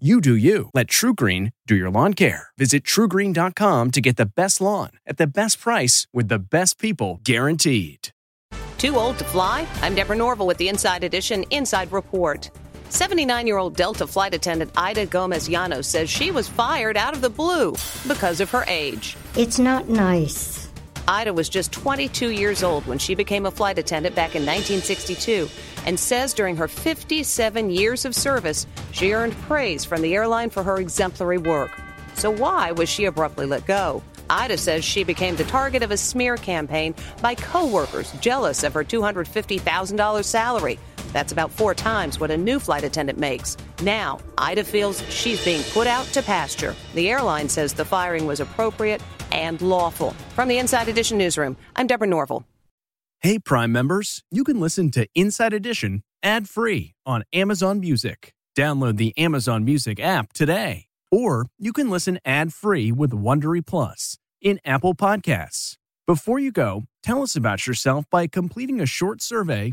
You do you. Let TruGreen do your lawn care. Visit trugreen.com to get the best lawn at the best price with the best people guaranteed. Too old to fly? I'm Deborah Norville with the Inside Edition Inside Report. 79 year old Delta flight attendant Ida Gomez Llanos says she was fired out of the blue because of her age. It's not nice. Ida was just 22 years old when she became a flight attendant back in 1962 and says during her 57 years of service, she earned praise from the airline for her exemplary work. So, why was she abruptly let go? Ida says she became the target of a smear campaign by coworkers jealous of her $250,000 salary. That's about four times what a new flight attendant makes. Now, Ida feels she's being put out to pasture. The airline says the firing was appropriate and lawful. From the Inside Edition newsroom, I'm Deborah Norville. Hey, Prime members, you can listen to Inside Edition ad free on Amazon Music. Download the Amazon Music app today. Or you can listen ad free with Wondery Plus in Apple Podcasts. Before you go, tell us about yourself by completing a short survey